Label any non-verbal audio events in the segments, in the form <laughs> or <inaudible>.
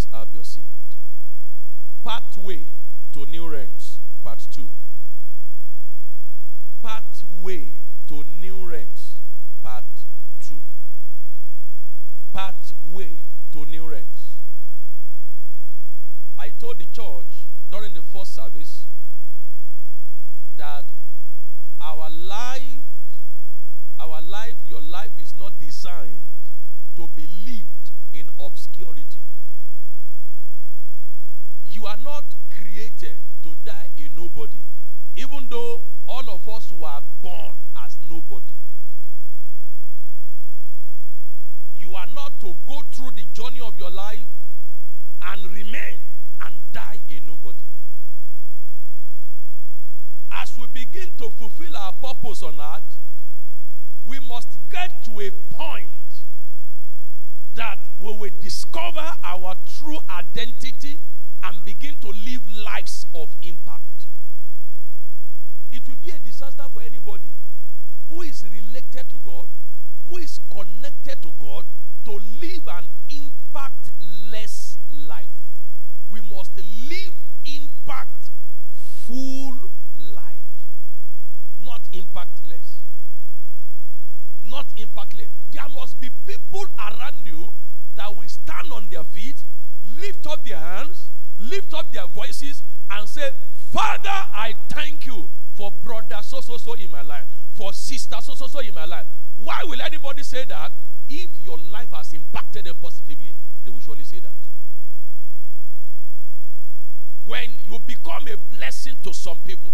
Please have your seat. Pathway to new realms, part two. Pathway to new realms, part two. Pathway to new realms. I told the church during the first service that our life, our life, your life is not designed to be lived in obscurity. You are not created to die a nobody, even though all of us were born as nobody. You are not to go through the journey of your life and remain and die a nobody. As we begin to fulfill our purpose on earth, we must get to a point that we will discover our true identity and begin to live lives of impact. It will be a disaster for anybody who is related to God, who is connected to God, to live an impactless life. We must live impact full lives, not impactless. Not impactless. There must be people around you that will stand on their feet, lift up their hands, lift up their voices, and say, Father, I thank you for brother so so so in my life, for sister so so so in my life. Why will anybody say that? If your life has impacted them positively, they will surely say that. When you become a blessing to some people,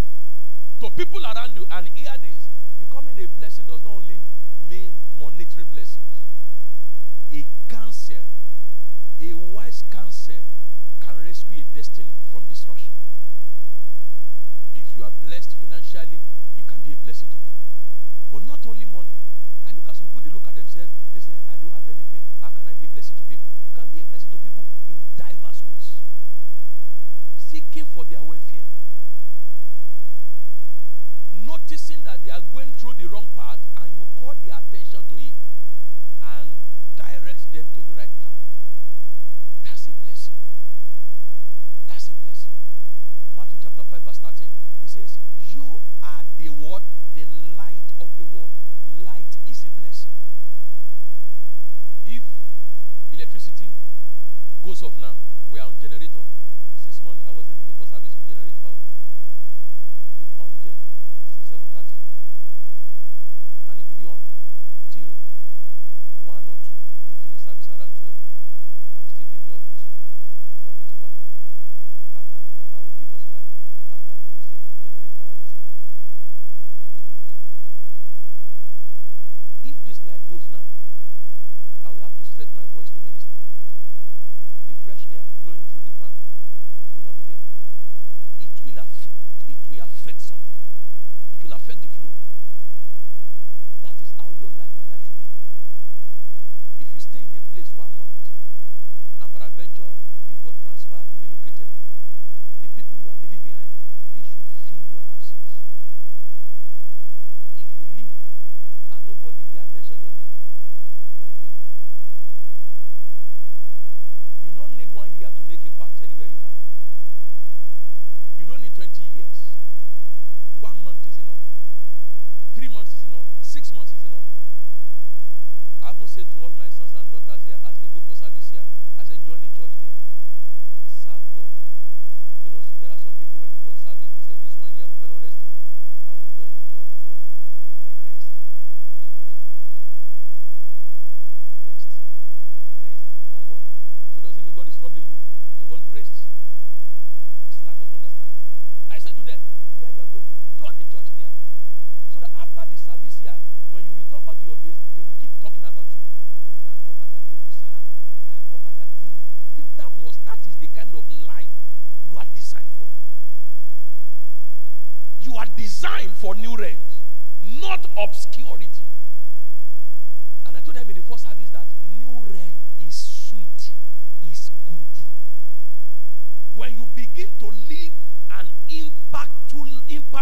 to people around you, and hear this, becoming a blessing does not only mean monetary blessings. A counsel, a wise counsel, can rescue a destiny from destruction. If you are blessed financially, you can be a blessing to people. But not only money. I look at some people, they look at themselves, they say, I don't have anything. How can I be a blessing to people? You can be a blessing to people in diverse ways. Seeking for their welfare. Noticing that they are going through the wrong path and you call their attention to it and direct them to the right path. That's a blessing. That's a blessing. Matthew chapter 5, verse 13. He says, You are the what? The light of the world. Light is a blessing. If electricity goes off now, we are on generator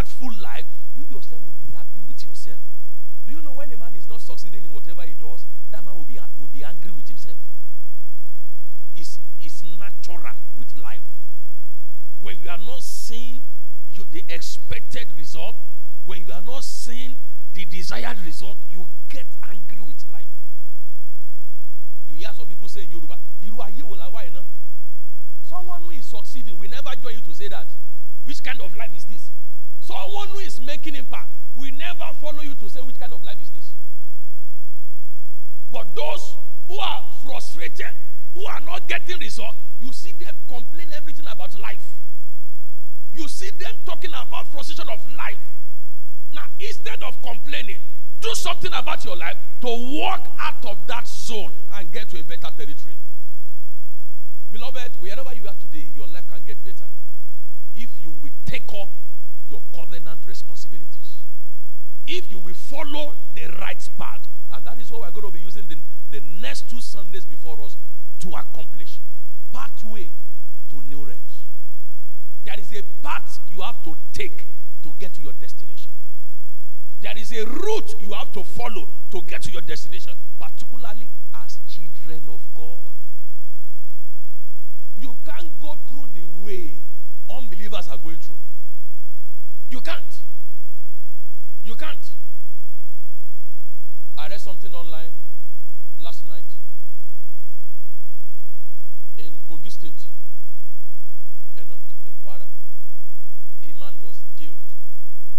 impactful life, you yourself will be happy with yourself. Do you know when a man is not succeeding in whatever he does, that man will be will be angry with himself. It's, it's natural you are not seeing you, the expected result, when you are not seeing the desired result, you get angry with life. You hear some people saying Yoruba, "Irú ayé wo la wá yìí ná?" Someone who is succeeding will never join you to say that. Which kind of life is this? Someone who is making impact will never follow you to say which kind of life is this. But those who are frustrated, who are you see them complain everything about life. You see them talking about frustration of life. Now, instead of complaining, do something about your life to walk out of that zone and get to a better territory. Beloved, wherever you are today, your life can get better if you will take up your covenant responsibilities. If you will follow the right path. And that is what we're going to be using the, the next two Sundays before us to accomplish. Pathway to new realms. There is a path you have to take to get to your destination. There is a route you have to follow to get to your destination, particularly as children of God. You can't go through the way unbelievers are going through. You can't. You can't. I read something online last night in Kogi State, and not in Kwara. A man was jailed.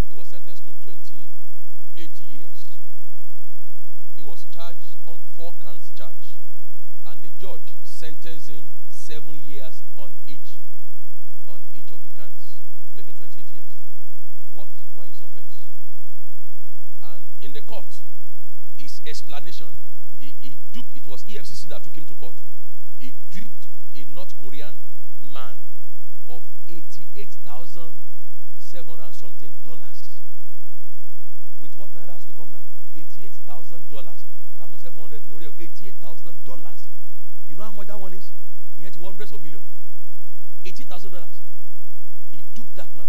He was sentenced to 28 years. He was charged on four counts charge, and the judge sentenced him seven years on each on each of the counts, making 28 years. What were his offense? And in the court, his explanation, he, he duped, it was EFCC that took him to court. He duped a North Korean man of 88,700 and something dollars. With what Naira has become now? $88,000. Come 700, $88,000. You know how much that one is? Yet hundreds of millions. $80,000. He duped that man.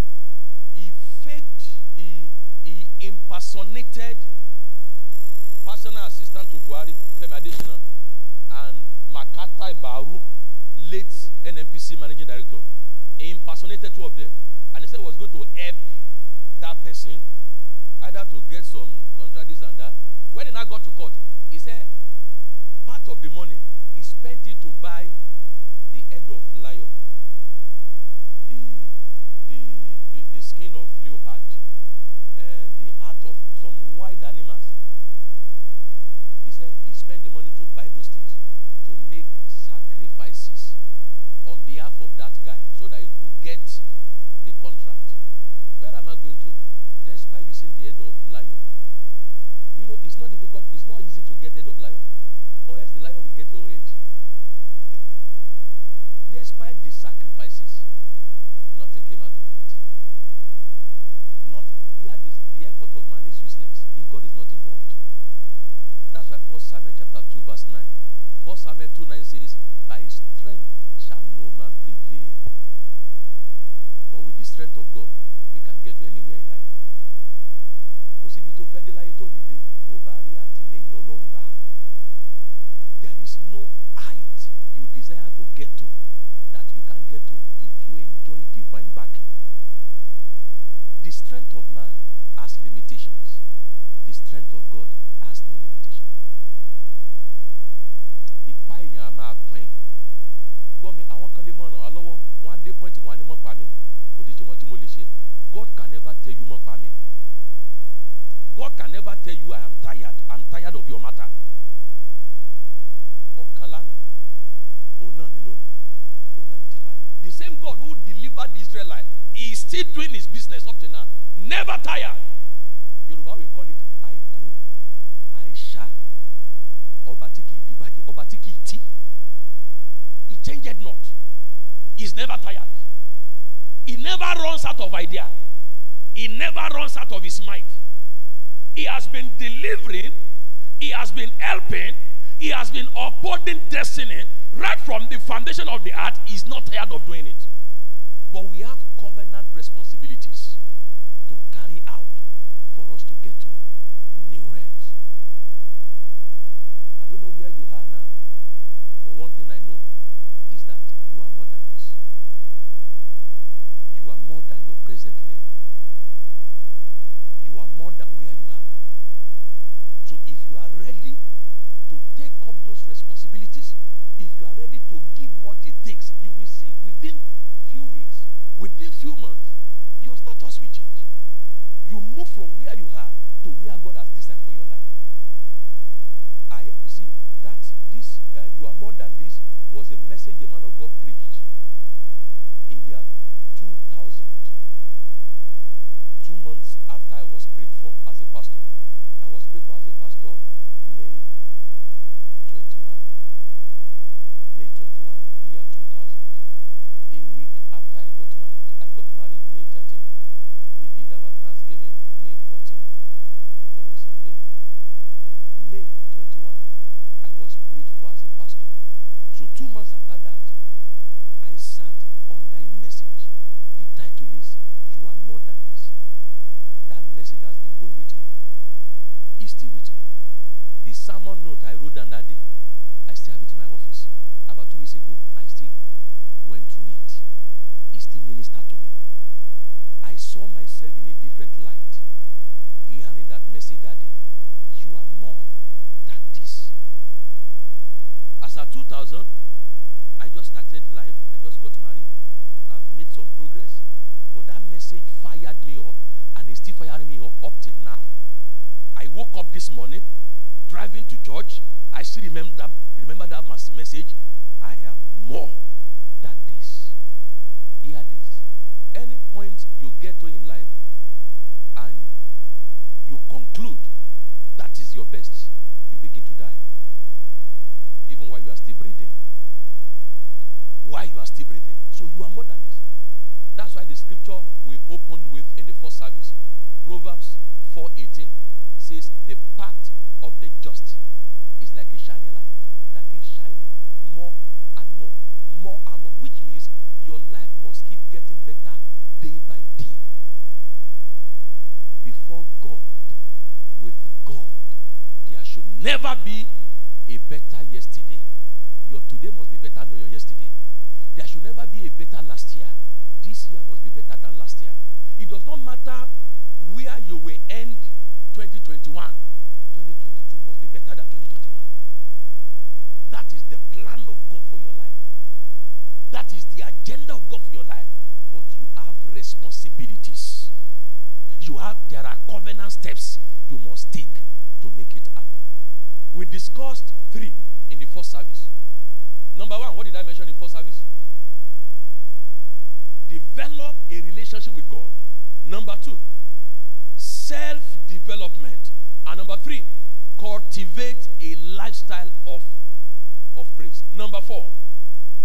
He faked, he, he impersonated personal assistant to Buhari, Femi Adesina, and Makata Baru, late NNPC managing director. He impersonated two of them. And he said he was going to help that person, either to get some contracts and that. When he now got to court, he said part of the money, he spent it to buy the head of lion, the, the, the, the skin of leopard, and the heart of some wild animals. He said he spent the money to buy those things to make sacrifices on behalf of that guy so that he could get the contract. Where am I going to? Despite using the head of lion. You know, it's not difficult, it's not easy to get head of lion. Or else the lion will get your head. <laughs> Despite the sacrifices, nothing came out of it. Not the, the effort of man is useless if God is not involved. That's why 1 Samuel chapter 2, verse 9. 1 Samuel 2 9 says, By strength shall no man prevail. But with the strength of God, we can get to anywhere in life. There is no height you desire to get to that you can't get to if you enjoy divine backing. The strength of man has limitations. The strength of God has no limitation. Ipa èèyàn máa pin. Gbọ́ mi, àwọn kan lè mọ̀ ràn wá lọ́wọ́, wọ́n á dé pọ́ìntì wọ́n á ní mọ̀ pa mí. Mo ti ṣe wọ́n tí mo lè ṣe. God can never tell you mọ̀ pa mí. God can never tell you I am tired. I'm tired of your matter. Ọ̀kan lánàá, òun náà ni lónìí, òun náà ni títú ayé. The same God who delivered the Israelites he is still doing his business up to now. Never tired. Yorùbá will call it àìkú, àìṣá, ọba tí kìí tí. He changed not. He is never tired. He never runs out of idea. He never runs out of his might. He has been delivering, he has been helping, he has been upholding destiny right from the foundation of the earth. He's not tired of doing it. But we have covenant responsibilities to carry out for us to get to new realms. I don't know where you are now, but one thing I know is that you are more than this. You are more than your present level. You are more than where you are now. So if you are ready to take up those responsibilities, if you are ready to give what it takes, you will see within few weeks, within few months, your status will change. You move from where you are to where God has designed for your life. I you see that this uh, you are more than this was a message a man of God preached in year 2000. Two months after I was prayed for as a pastor, I was prayed for as a pastor May 21. May 21, year 2000. A week after I got married. I got married May 13. We did our Thanksgiving May 14, the following Sunday. Then May 21, I was prayed for as a pastor. So two months after that, I sat under a message. The title is You Are More Than This. That message has been going with me. It's still with me. The sermon note I wrote down that day, I still have it in my office. About two weeks ago, I still went through it. It still ministered to me. I saw myself in a different light, hearing that message that day. You are more than this. As at 2000, I just started life. I just got married. I've made some progress. But that message fired me up, and it's still firing me up, up till now. I woke up this morning, driving to church. I still remember that, remember that mas- message. I am more than this. Hear this. Any point you get to in life, and you conclude that is your best, you begin to die. Even while you are still breathing. While you are still breathing. So you are more than this. That's why the scripture we opened with in the first service, Proverbs 4:18, says, "The path of the just is like a shining light that keeps shining more, more and more." Which means your life must keep getting better day by day. Before God, with God, there should never be a better yesterday. Your today must be better than your yesterday. There should never be a better last year. This year must be better than last year. It does not matter where you will end 2021. 2022 must be better than 2021. That is the plan of God for your life. That is the agenda of God for your life. But you have responsibilities. You have there are covenant steps you must take to make it. We discussed three in the first service. Number one, what did I mention in the first service? Develop a relationship with God. Number two, self development. And number three, cultivate a lifestyle of, of praise. Number four,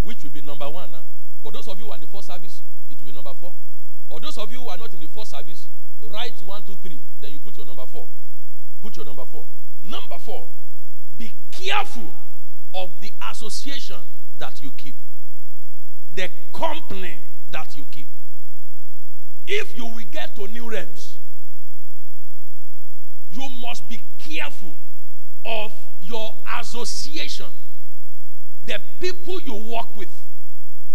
which will be number one now. But those of you who are in the first service, it will be number four. Or those of you who are not in the first service, write one, two, three. Then you put your number four. Put your number four. Number four, be careful of the association that you keep, the company that you keep. If you will get to new realms, you must be careful of your association, the people you work with,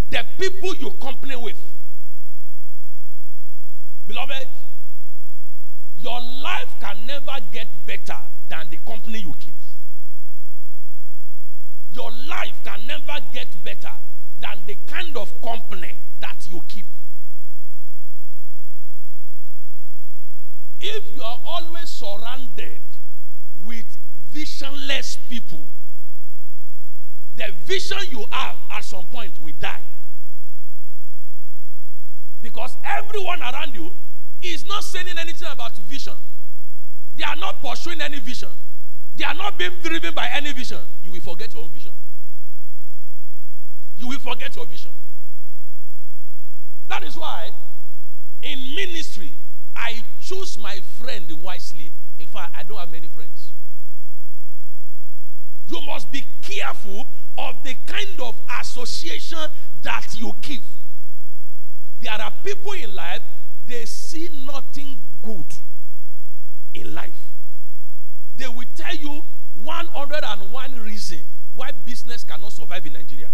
the people you company with. Beloved, your life can never get better than the company you keep. Your life can never get better than the kind of company that you keep. If you are always surrounded with visionless people, the vision you have at some point will die. Because everyone around you is not saying anything about vision. They are not pursuing any vision. They are not being driven by any vision. You will forget your own vision. You will forget your vision. That is why in ministry, I choose my friend wisely. In fact, I don't have many friends. You must be careful of the kind of association that you keep. There are people in life, they see nothing good in life. They will tell you 101 reason why business cannot survive in Nigeria.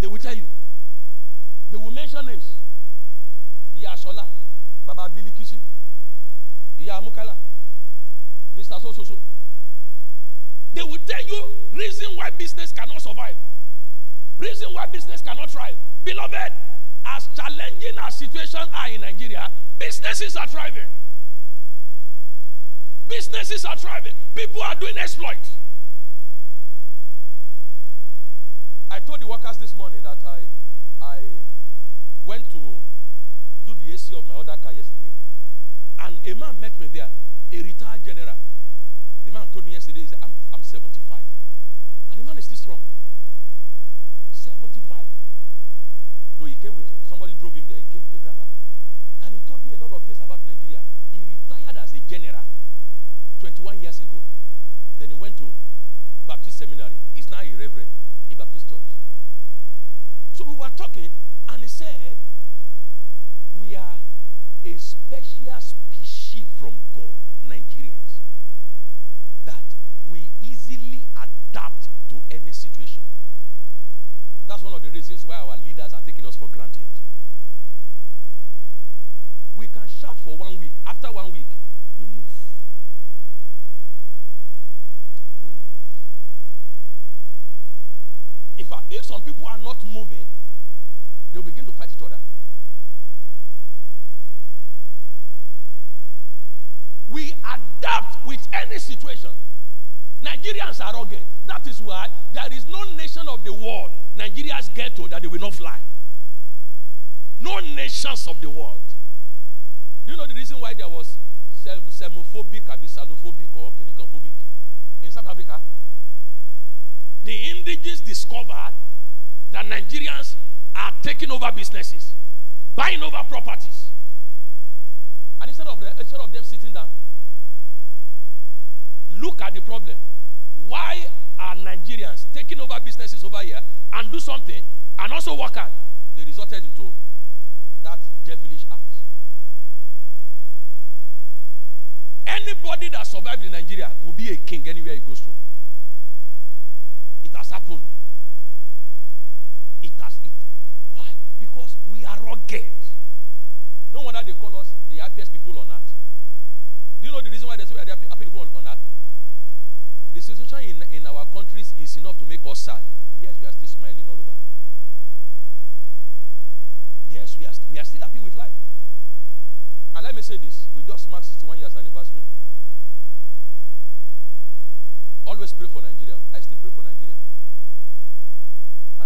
They will tell you. They will mention names. Yasola, Baba Bilikisi, Iya Mukala, Mr. So So So. They will tell you reason why business cannot survive, reason why business cannot thrive. Beloved, as challenging as situations are in Nigeria, businesses are thriving. Businesses are thriving. People are doing exploit. I told the workers this morning that I, I went to do the AC of my other car yesterday, and a man met me there, a retired general. The man told me yesterday, I'm, I'm 75. And the man is still strong. 75. Though he came with, somebody drove him there, he came with the driver. And he told me a lot of things about Nigeria. He retired as a general 21 years ago. Then he went to Baptist Seminary. He's now a reverend in Baptist Church. So we were talking, and he said, We are a special species from God, Nigerians, that we easily adapt to any situation. That's one of the reasons why our leaders are taking us for granted. We can shout for one week. After one week, we move. We move. In fact, if some people are not moving, they'll begin to fight each other. We adapt with any situation. Nigerians are rugged. That is why there is no nation of the world Nigerians get to that they will not fly. No nations of the world. Do you know the reason why there was sem- semophobic, xenophobic, or clinicophobic in South Africa? The indigenous discovered that Nigerians are taking over businesses, buying over properties. And instead of, instead of them sitting down, look at the problem. Why are Nigerians taking over businesses over here and do something and also work hard? They resulted into that devilish act. Anybody that survived in Nigeria will be a king anywhere he goes to. It has happened. It has it. Why? Because we are rugged. No wonder they call us the happiest people on earth. Do you know the reason why they say we are the happy people on earth? The situation in, in our countries is enough to make us sad. Yes, we are still smiling all over. Yes, we are, we are still happy with life. And let me say this we just marked 61 years anniversary. Always pray for Nigeria. I still pray for Nigeria.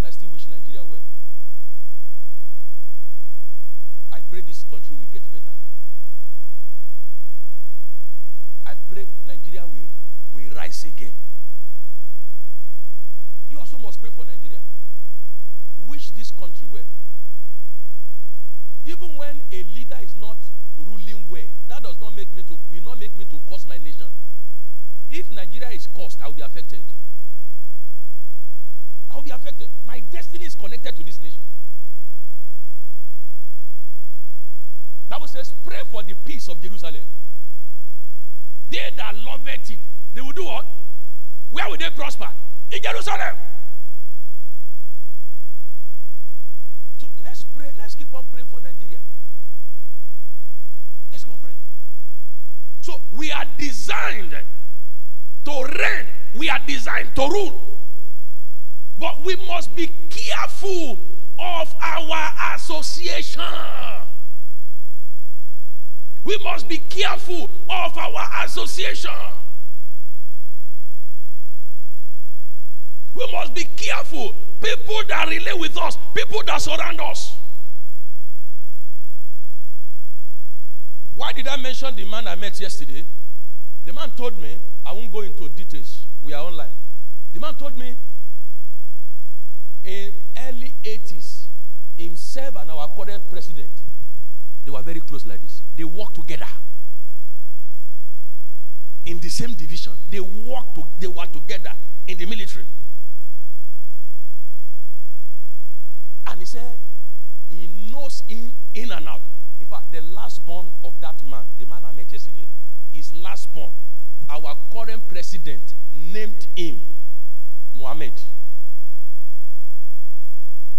And I still wish Nigeria well. I pray this country will get better. I pray Nigeria will, will rise again. You also must pray for Nigeria. Wish this country well. Even when a leader is not ruling well, that does not make me to will not make me to curse my nation. If Nigeria is cursed, I will be affected. I will be affected. My destiny is connected to this nation. Bible says, pray for the peace of Jerusalem. They that love it, they will do what? Where will they prosper? In Jerusalem. So let's pray. Let's keep on praying for Nigeria. Let's go pray. So we are designed to reign. We are designed to rule. But we must be careful of our association. We must be careful of our association. We must be careful. People that relate with us, people that surround us. Why did I mention the man I met yesterday? The man told me, I won't go into details, we are online. The man told me in early 80s, himself and our current president, they were very close like this. They worked together. In the same division. They worked to, they were together in the military. And he said he knows him in and out. In fact, the last born of that man, the man I met yesterday, is last born. Our current president named him Mohammed.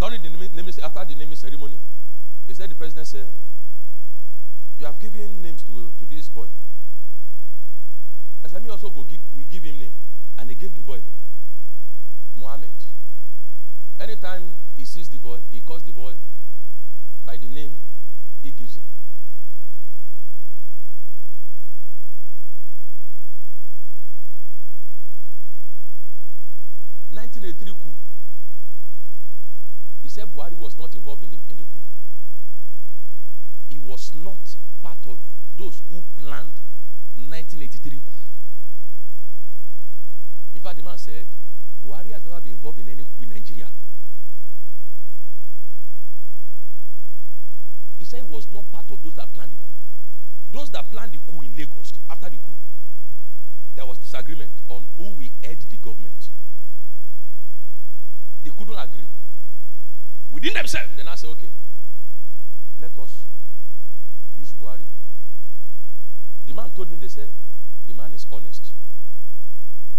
During the naming, after the naming ceremony, he said the president said, You have given names to, to this boy. I said, me also go give, we give him name. And he gave the boy Mohammed. Anytime he sees the boy, he calls the boy by the name he gives him. Nineteen eighty three coup. He said Buhari was not involved in the, in the coup. He was not part of those who planned 1983 coup. In fact, the man said, Buhari has never been involved in any coup in Nigeria. He said he was not part of those that planned the coup. Those that planned the coup in Lagos, after the coup, there was disagreement on who will head the government. They couldn't agree. Within themselves, then I say, okay, let us use Buhari. The man told me, they said, the man is honest.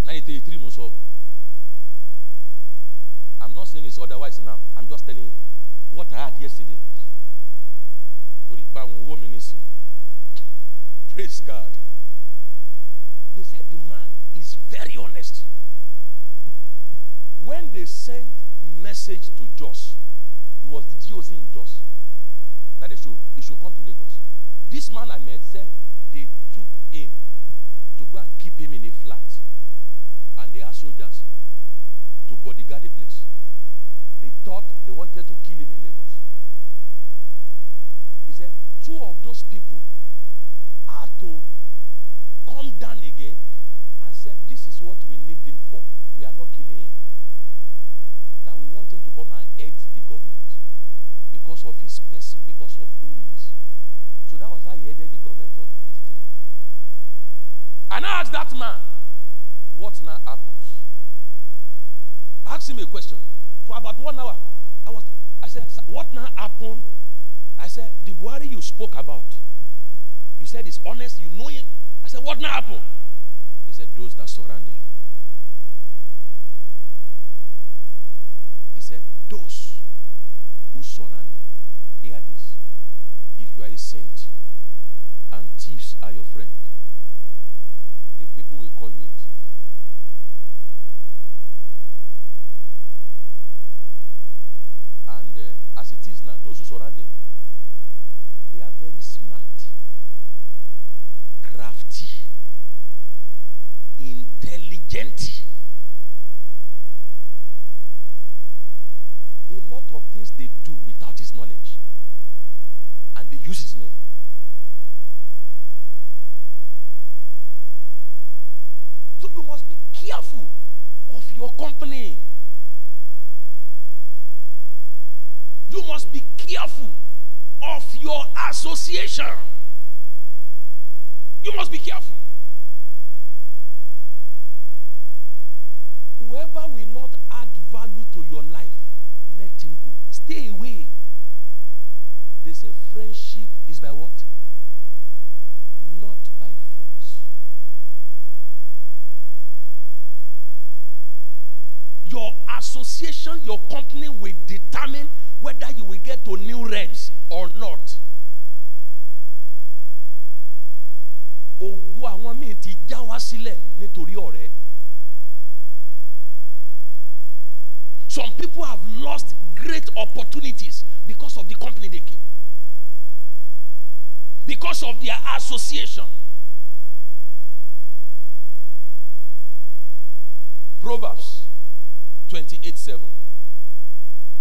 1983 months old. I'm not saying it's otherwise now. I'm just telling what I had yesterday. Praise God. They said the man is very honest. When they sent message to Jos, it was the GOC in Jos that they should, he should come to Lagos. This man I met said they took him to go and keep him in a flat. And they asked soldiers to bodyguard the place. They thought they wanted to kill him in Lagos. He said, two of those people are to come down again and said, This is what we need him for. We are not killing him. That we want him to come and head the government because of his person, because of who he is. So that was how he headed the government of 83. And I asked that man, what now happens? I asked him a question. For about one hour, I was I said, what now happened? I said, the Buhari you spoke about. You said it's honest, you know him. I said, what now happened? He said, those that surround him. He said, those who surround me. Hear this. If you are a saint and thieves are your friend, the people will call you a thief. And uh, as it is now, those who surround him, they are very smart, crafty, intelligent. A lot of things they do without his knowledge, and they use his name. So you must be careful of your company. You must be careful of your association. You must be careful. Whoever will not add value to your life, let him go. Stay away. They say friendship is by what? Not by force. Your association, your company will determine whether you will get to new realms or not. Ògo àwọn míì ti já wá sílẹ̀ nítorí ọ̀rẹ́. Some people have lost great opportunities because of the company they keep. Because of their association. Proverbs 28 7.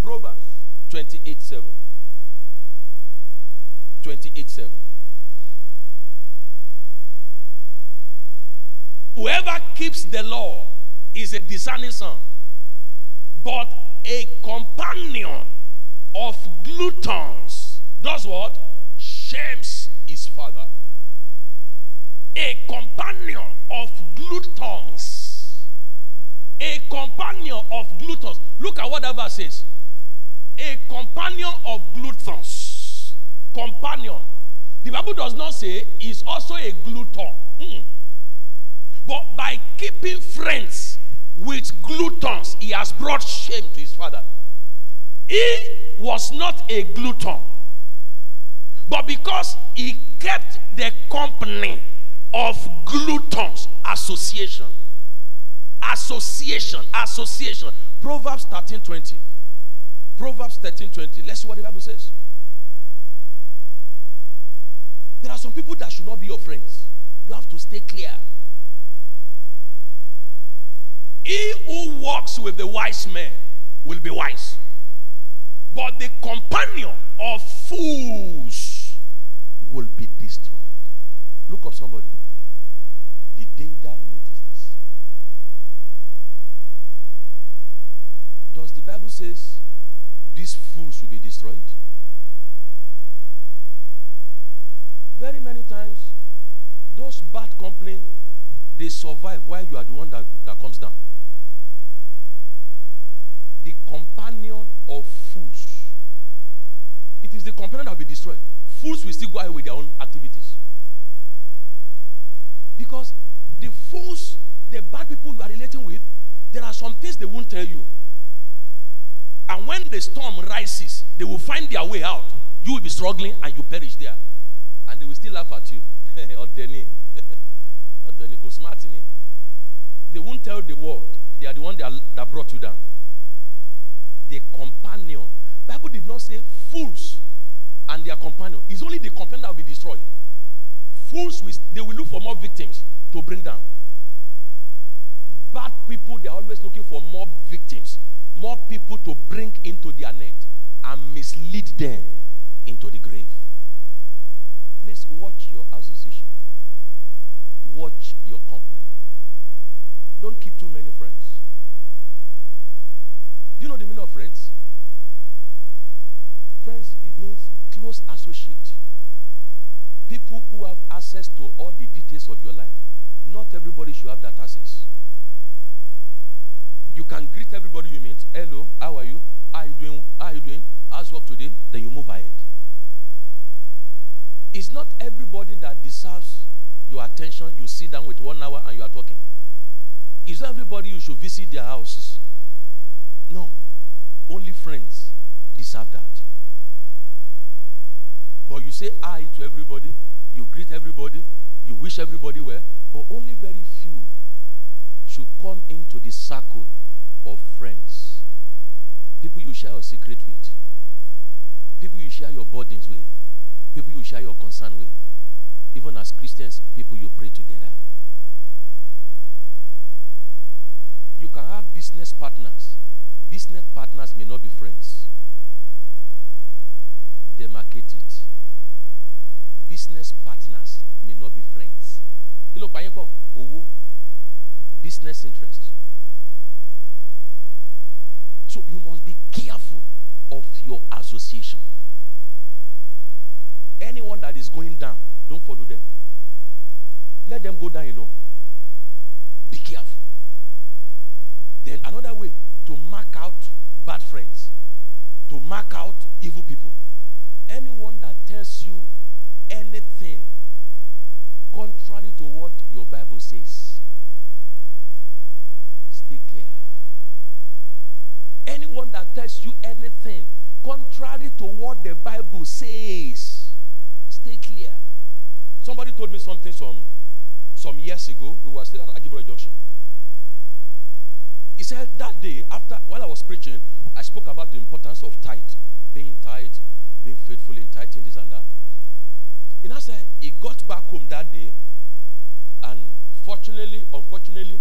Proverbs 28 7. 28 7. Whoever keeps the law is a discerning son, but a companion of gluttons does what? Shames his father. A companion of gluttons. A companion of gluttons. Look at what that verse says. A companion of gluttons. Companion. The Bible does not say is also a glutton. Mm. But by keeping friends with gluttons, he has brought shame to his father. He was not a glutton. But because he kept the company of gluttons, association. Association, association. Proverbs 13 20. Proverbs 13 20. Let's see what the Bible says. There are some people that should not be your friends. You have to stay clear. He who walks with the wise man will be wise. But the companion of fools will be destroyed. Look up somebody. The danger in it is this. Does the Bible says these fools will be destroyed? Very many times, those bad company, they survive while you are the one that, that comes down. The companion of fools. It is the companion that will be destroyed. Fools will still go ahead with their own activities. Because the fools, the bad people you are relating with, there are some things they won't tell you. And when the storm rises, they will find their way out. You will be struggling and you perish there. And they will still laugh at you. <laughs> <laughs> They won't tell the world. They are the one that, that brought you down. The companion. Bible did not say fools and their companion. It's only the companion that will be destroyed. Fools, will, they will look for more victims to bring down. Bad people, they're always looking for more victims, more people to bring into their net and mislead them into the grave. Please watch your association. Watch your company. Don't keep too many friends. Do you know the meaning of friends? Friends, it means close associate people who have access to all the details of your life. Not everybody should have that access. You can greet everybody you meet. Hello, how are you? How are you doing? How are you doing? How's work today? Then you move ahead. It's not everybody that deserves your attention. You sit down with one hour and you are talking. It's not everybody you should visit their houses. No. Only friends deserve that. But you say hi to everybody, you greet everybody, you wish everybody well, but only very few should come into the circle of friends. People you share your secret with, people you share your burdens with, people you share your concern with. Even as Christians, people you pray together. You can have business partners. Business partners may not be friends. Demarcate it business partners may not be friends. Owó. Business interest. So you must be careful of your association. Anyone that is going down, don't follow them. Let them go down alone. Be careful. Then another way to mark out bad friends, to mark out evil people. Anyone that tells you anything contrary to what your Bible says, stay clear. Anyone that tells you anything contrary to what the Bible says, stay clear. Somebody told me something some some years ago. We were still at Ajibora Junction. He said that day, after while I was preaching, I spoke about the importance of tithe, being tithe, being faithful in tithing, this and that. And I said he got back home that day, and fortunately, unfortunately,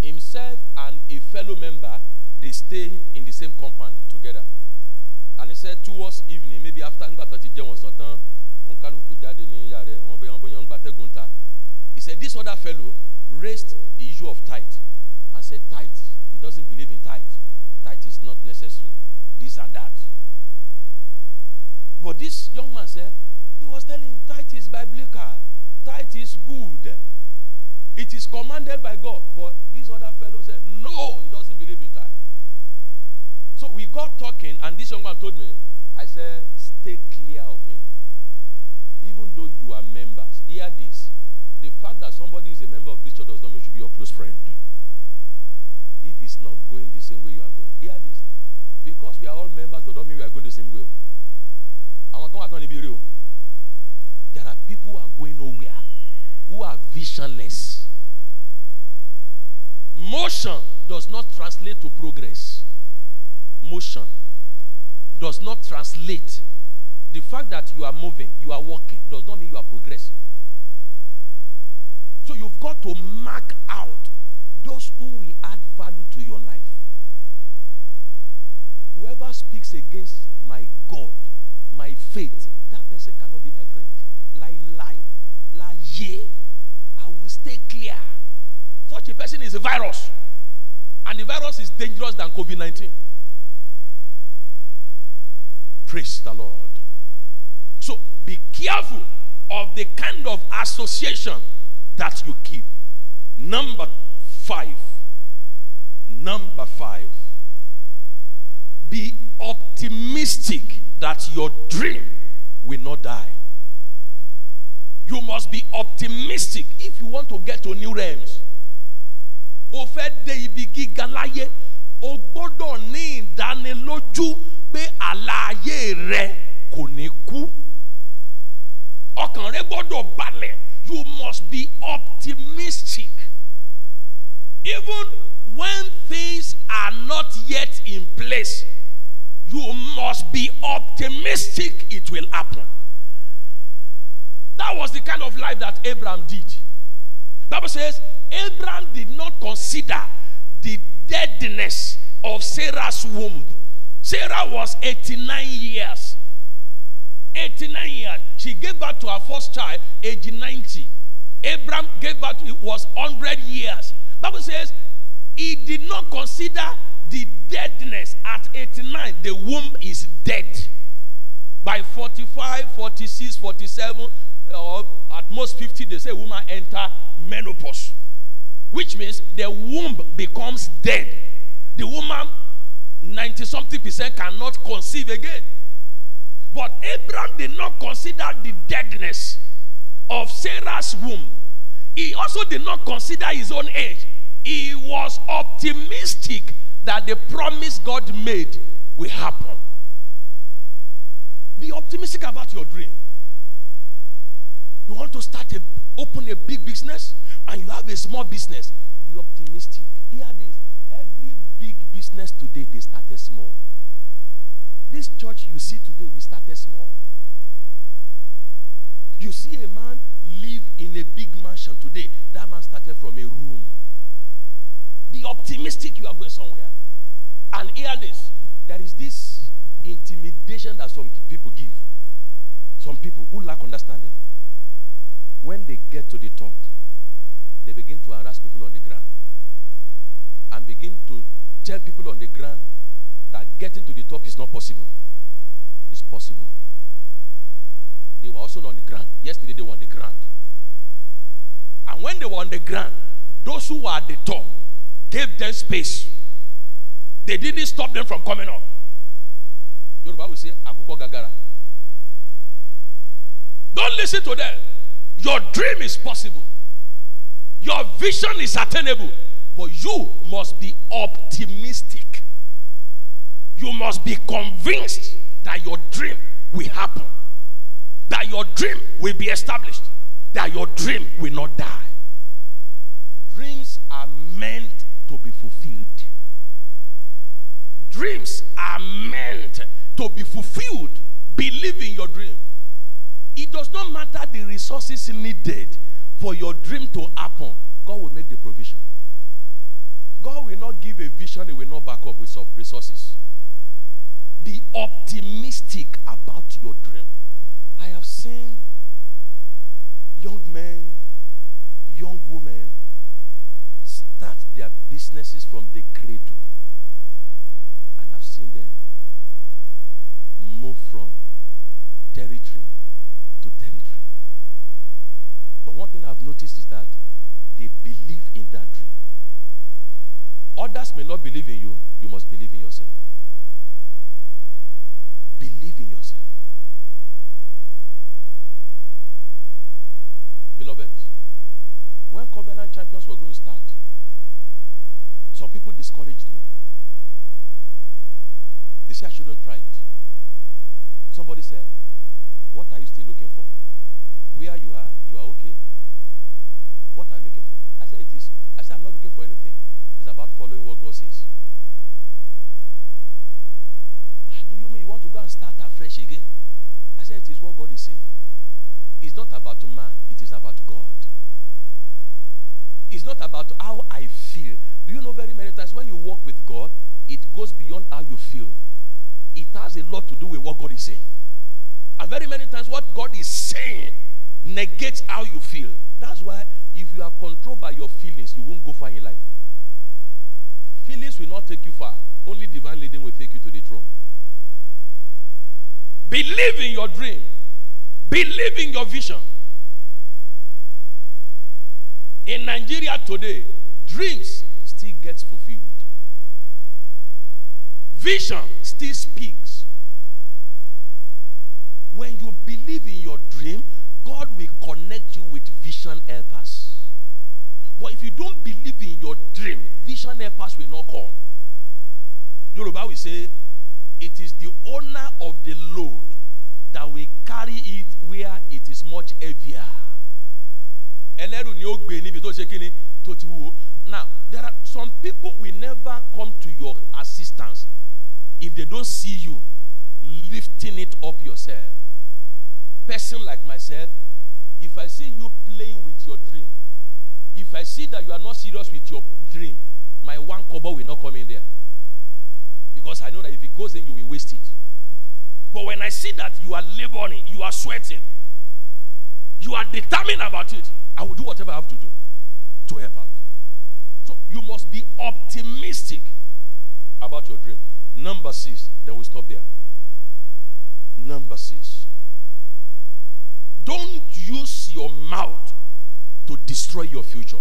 himself and a fellow member they stay in the same compound together. And he said towards evening, maybe after ngba tó ti jẹun. He said this other fellow raised the issue of tithe and said tithe, he doesn't believe in tithe. Tithe is not necessary. This and that. But this young man said, he was telling him, tithe is biblical. Tithe is good. It is commanded by God. But this other fellow said, no, he doesn't believe in tithe. So we got talking, and this young man told me, I said, stay clear of him. Even though you are members, hear this. The fact that somebody is a member of this church does not mean you should be your close friend. If he's not going the same way you are going, hear this. Because we are all members, does not mean we are going the same way. Oh. Àwọn kan wà tán níbi rí o. There are people who are going nowhere, who are visionless. Motion does not translate to progress. Motion does not translate. The fact that you are moving, you are walking, does not mean you are progressing. So you've got to mark out those who will add value to your life. Whoever speaks against my God, my faith, that person cannot be my friend. Lie, lie, lie, yeah. I will stay clear. Such a person is a virus. And the virus is dangerous than COVID 19. Praise the Lord. So be careful of the kind of association that you keep. Number five. Number five. Be optimistic that your dream will not die. You must be optimistic if you want to get to new realms. O fẹ́ dé ibi gíga láyé, o gbọ́dọ̀ ní ìdánilójú pé àlàyé rẹ kò ní kú. Ọkàn rẹ gbọ́dọ̀ balẹ̀. You must be optimistic. Even when things are not yet in place, you must be optimistic it will happen. That was the kind of life that Abraham did. Bible says Abraham did not consider the deadness of Sarah's womb. Sarah was 89 years. 89 years. She gave birth to her first child age 90. Abraham gave birth it was 100 years. Bible says he did not consider the deadness at 89 the womb is dead. By 45 46 47 or at most 50 they say woman enter menopause which means the womb becomes dead. The woman 90 something percent cannot conceive again. But abraham did not consider the deadness of sarah's womb. He also did not consider his own age he was optimistic that the promise God made will happen. Be optimistic about your dream. You want to start a open a big business and you have a small business. Be optimistic. Hear this. Every big business today they started small. This church you see today, we started small. You see a man live in a big mansion today. That man started from a room. Be optimistic you are going somewhere. And hear this. There is this intimidation that some people give. Some people who lack understanding. When they get to the top, they begin to harass people on the ground. And begin to tell people on the ground that getting to the top is not possible. It's possible. They were also on the ground. Yesterday they were on the ground. And when they were on the ground, those who were at the top gave them space. They didn't stop them from coming up. Yoruba will say, Akoko Gagara. Don't listen to them. Your dream is possible. Your vision is attainable. But you must be optimistic. You must be convinced that your dream will happen. That your dream will be established. That your dream will not die. Dreams are meant to be fulfilled. Dreams are meant to be fulfilled. Believe in your dream. It does not matter the resources needed for your dream to happen. God will make the provision. God will not give a vision, He will not back up with some resources. Be optimistic about your dream. I have seen young men, young women start their businesses from the cradle. And I've seen them move from territory to territory. But one thing I've noticed is that they believe in that dream. Others may not believe in you, you must believe in yourself. Believe in yourself. Beloved, when covenant champions were going to start, some people discouraged me. They said I shouldn't try it. Somebody said, What are you still looking for? Where you are, you are Okay. What are you looking for? I said it is. I said I'm not looking for anything. It's about following what God says. What do you mean you want to go and start afresh again? I said it is what God is saying. It's not about man, it is about God. It's not about how I feel. Do you know very many times when you walk with God, it goes beyond how you feel. It has a lot to do with what God is saying. And very many times what God is saying negates how you feel. That's why if you are controlled by your feelings, you won't go far in life. Feelings will not take you far. Only divine leading will take you to the throne. Believe in your dream. Believe in your vision. In Nigeria today, dreams still gets fulfilled. Vision still speaks. When you believe in your dream, God will connect you with vision helpers. But if you don't believe in your dream, vision helpers will not come. Yoruba will say, it is the owner of the load that will carry it where it is much heavier. Ẹlẹ́rù ni ó gbé níbi tó ṣe kíni tó ti wúwo. now there are some people will never come to your assistance if they don't see you lifting it up yourself. person like myself if I see you playing with your dream if I see that you are not serious with your dream my one kobo will not come in there because I know that if it goes in you will waste it. But when I see that you are laboring, you are sweating, you are determined about it, I will do whatever I have to do to help out. So you must be optimistic about your dream. Number six, then we stop there. Number six. Don't use your mouth to destroy your future.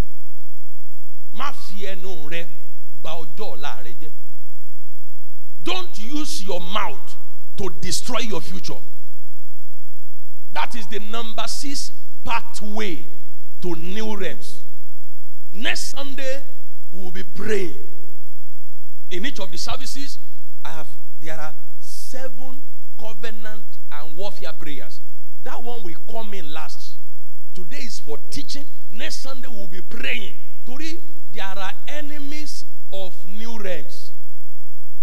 Don't use your mouth to destroy your future. That is the number six pathway to new realms. Next Sunday, we will be praying. In each of the services, I have there are seven covenant and warfare prayers. That one will come in last. Today is for teaching. Next Sunday, we will be praying. Today, there are enemies of new realms.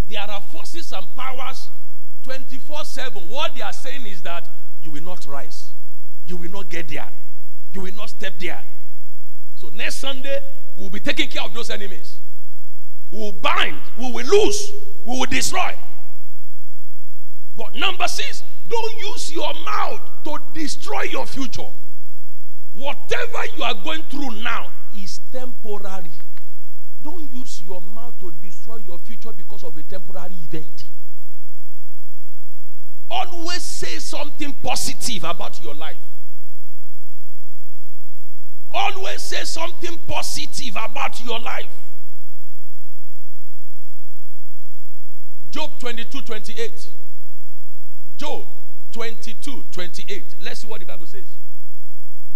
There are forces and powers 24 7. What they are saying is that you will not rise, you will not get there, you will not step there. So, next Sunday, we'll be taking care of those enemies. We will bind, we will lose, we will destroy. But number six, don't use your mouth to destroy your future. Whatever you are going through now is temporary. Don't use your mouth to destroy your future because of a temporary event. Always say something positive about your life. Always say something positive about your life. Job 22 28. Job 22 28. Let's see what the Bible says.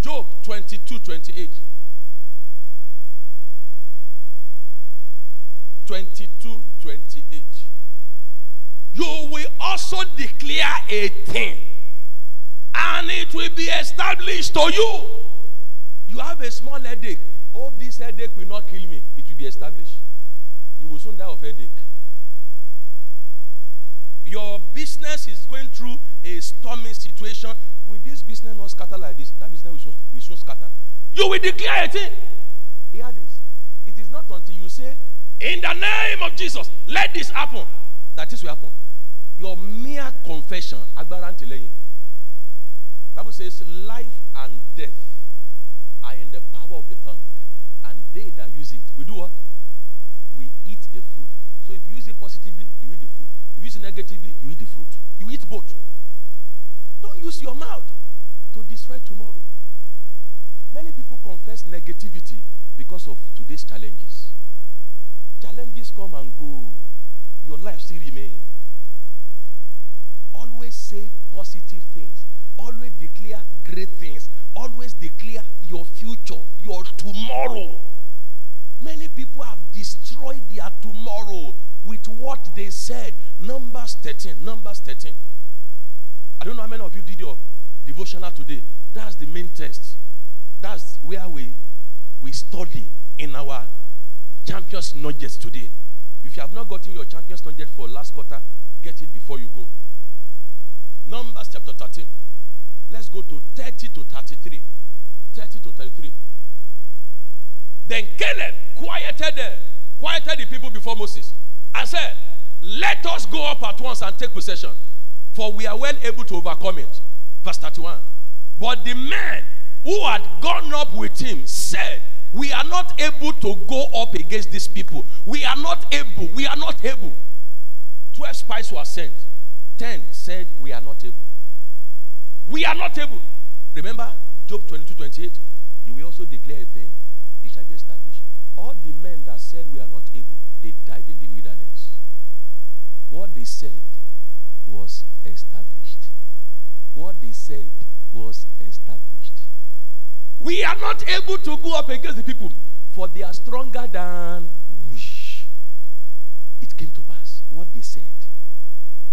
Job 22 28. 22 28. You will also declare a thing, and it will be established to you. You have a small headache. Hope this headache will not kill me. It will be established. You will soon die of headache. Your business is going through a stormy situation. Will this business not scatter like this? That business will soon, will soon scatter. You will declare a thing. Hear this. It is not until you say, In the name of Jesus, let this happen, that this will happen. Your mere confession. Bible says, life and death are in the power of the tongue, and they that use it, we do what? We eat the fruit. So if you use it positively, you eat the fruit. If you use it negatively, you eat the fruit. You eat both. Don't use your mouth to destroy tomorrow. Many people confess negativity because of today's challenges. Challenges come and go. Your life still remains. Always say positive things. Always declare great things. Always declare your future, your tomorrow. Many people have destroyed their tomorrow with what they said. Numbers 13. Numbers 13. I don't know how many of you did your devotional today. That's the main test. That's where we we study in our champions nugget today. If you have not gotten your champions nugget for last quarter, get it before you go. Numbers chapter 13. Let's go to 30 to 33. 30 to 33. Then Caleb quieted them, quieted the people before Moses and said, Let us go up at once and take possession, for we are well able to overcome it. Verse 31. But the men who had gone up with him said, We are not able to go up against these people. We are not able. We are not able. Twelve spies were sent. Ten said, We are not able. We are not able. Remember Job 22 28? You will also declare a thing, it shall be established. All the men that said we are not able, they died in the wilderness. What they said was established. What they said was established. We are not able to go up against the people, for they are stronger than we. It came to pass. What they said,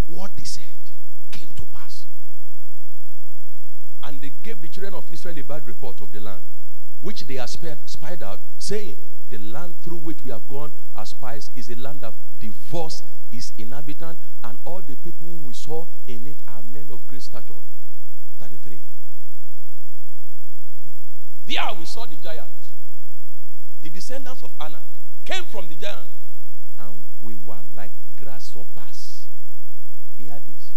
what they said came to pass. And they gave the children of Israel a bad report of the land, which they had spied, out, saying, The land through which we have gone as spies is a land of divorce, its inhabitant, and all the people we saw in it are men of great stature. 33. There we saw the giant. The descendants of Anak came from the giant, and we were like grasshoppers. Hear this.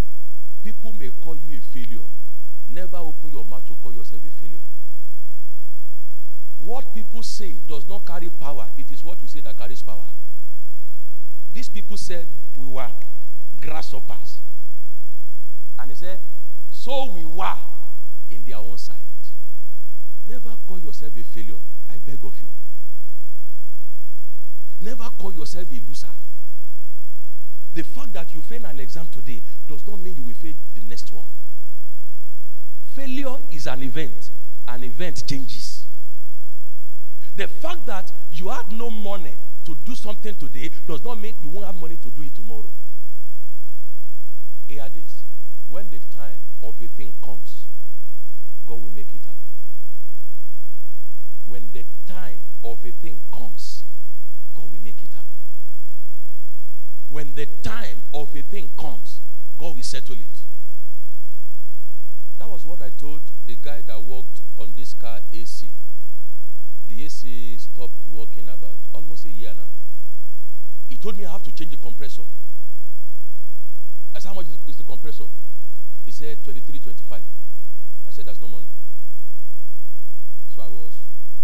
People may call you a failure. Never open your mouth to call yourself a failure. What people say does not carry power. It is what you say that carries power. These people said we were grasshoppers. And they said, so we were in their own sight. Never call yourself a failure. I beg of you. Never call yourself a loser. The fact that you fail an exam today does not mean you will fail the next one. Failure is an event. An event changes. The fact that you had no money to do something today does not mean you won't have money to do it tomorrow. Hear this. When the time of a thing comes, God will make it happen. When the time of a thing comes, God will make it happen. When the time of a thing comes, God will settle it. That was what I told the guy that worked on this car AC. The AC stopped working about almost a year now. He told me I have to change the compressor. I said, How much is, the compressor? He said 23, 25. I said, There's no money. So I was,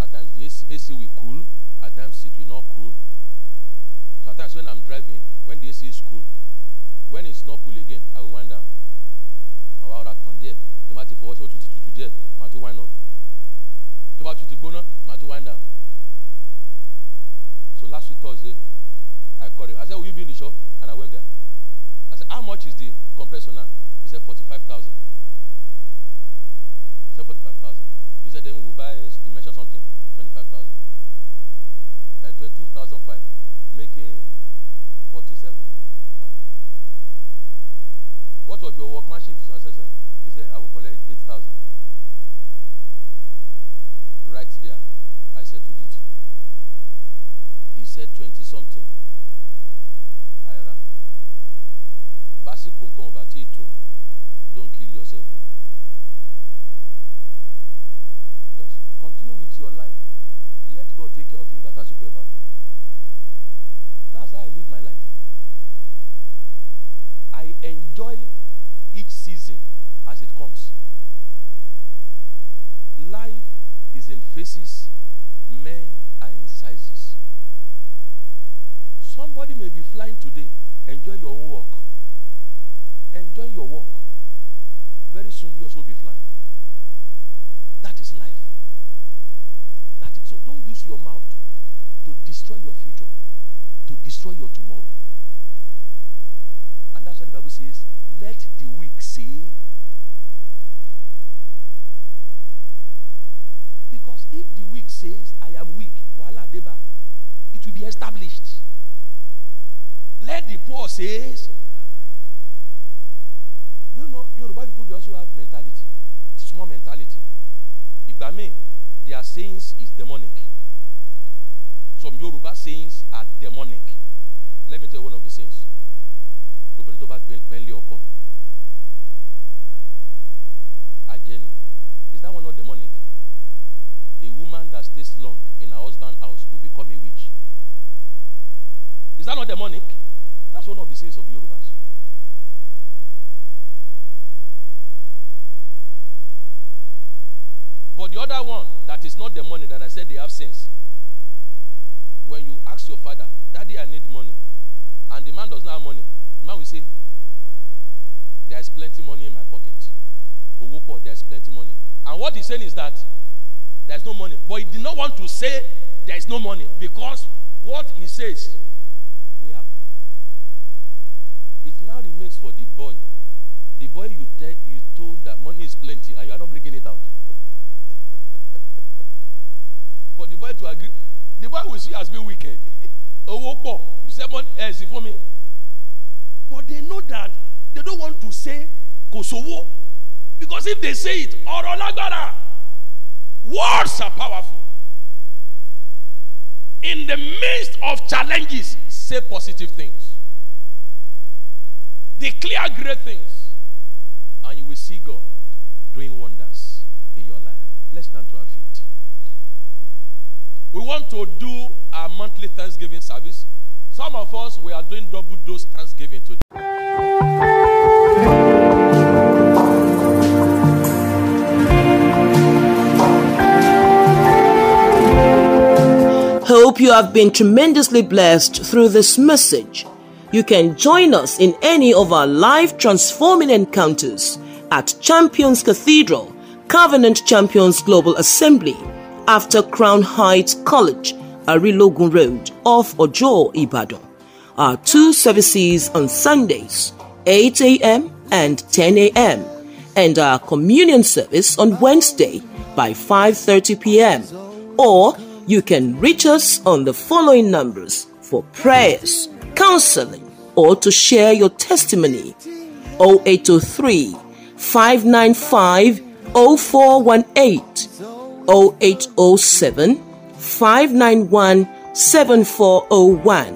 at times the AC, AC will cool, at times it will not cool. So at times when I'm driving, when the AC is cool, when it's not cool again, I will wind down. I will rat on there. The matter for us, to to there, my to wind up. To about to go my to wind down. So last week Thursday, I called him. I said, Will you be in the shop? And I went there. I said, How much is the compressor now? He said, 45,000. He said, 45,000. He said, Then we'll buy, he mentioned something, 25,000. Then 22,005, making 47,500. What of your workmanship? I said, he said, I will collect 8,000. Right there, I settled it. He said 20 something. I ran. Basic concom about it too. Don't kill yourself. oh. Just continue with your life. Let God take care of you. That's about to. That's how I live my life. I enjoy each season as it comes. Life is in phases, men are in sizes. Somebody may be flying today. Enjoy your own work. Enjoy your work. Very soon you also be flying. That is life. That is, so don't use your mouth to destroy your future, to destroy your tomorrow. And that's why the Bible says, let the weak say. Because if the weak says, I am weak, voila, deba, it will be established. Let the poor says, you know Yoruba people they also have mentality, small mentality. Ìgbà míì their sayings is demonic. Some Yoruba sayings are demonic. Let me tell you one of the sayings. Obìnrin tó bá ọkọ. Ajẹ́ni. Is that one not demonic? A woman that stays long in her husband's house will become a witch. Is that not demonic? That's one of the sayings of the Yorubas. But the other one that is not the money that I said they have sense. When you ask your father, Daddy, I need money, and the man does not have money, the man will say, There is plenty money in my pocket. Owopo, there is plenty money. And what he's saying is that there's no money. But he did not want to say there is no money because what he says, we have. It now remains for the boy. The boy you, te- you told that money is plenty and you are not bringing it out. For the boy to agree, the boy will see as being wicked. <laughs> Owopo, you say money, eh, see for me. But they know that they don't want to say Kosovo. Because if they say it, ọ̀rọ̀ lágbára. Words are powerful. In the midst of challenges, say positive things. Declare great things. And you will see God doing wonders in your life. Let's stand to our feet. We want to do our monthly Thanksgiving service. Some of us, we are doing double dose Thanksgiving today. Hope you have been tremendously blessed through this message. You can join us in any of our live transforming encounters at Champions Cathedral, Covenant Champions Global Assembly, after Crown Heights College, Arilogun Road, off Ojo, Ibadan. Our two services on Sundays, 8 a.m. and 10 a.m., and our communion service on Wednesday by 5:30 p.m. Or you can reach us on the following numbers for prayers, counseling, or to share your testimony 0803 595 0418, 0807 591 7401,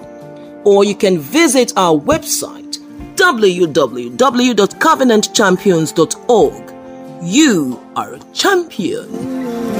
or you can visit our website www.covenantchampions.org. You are a champion.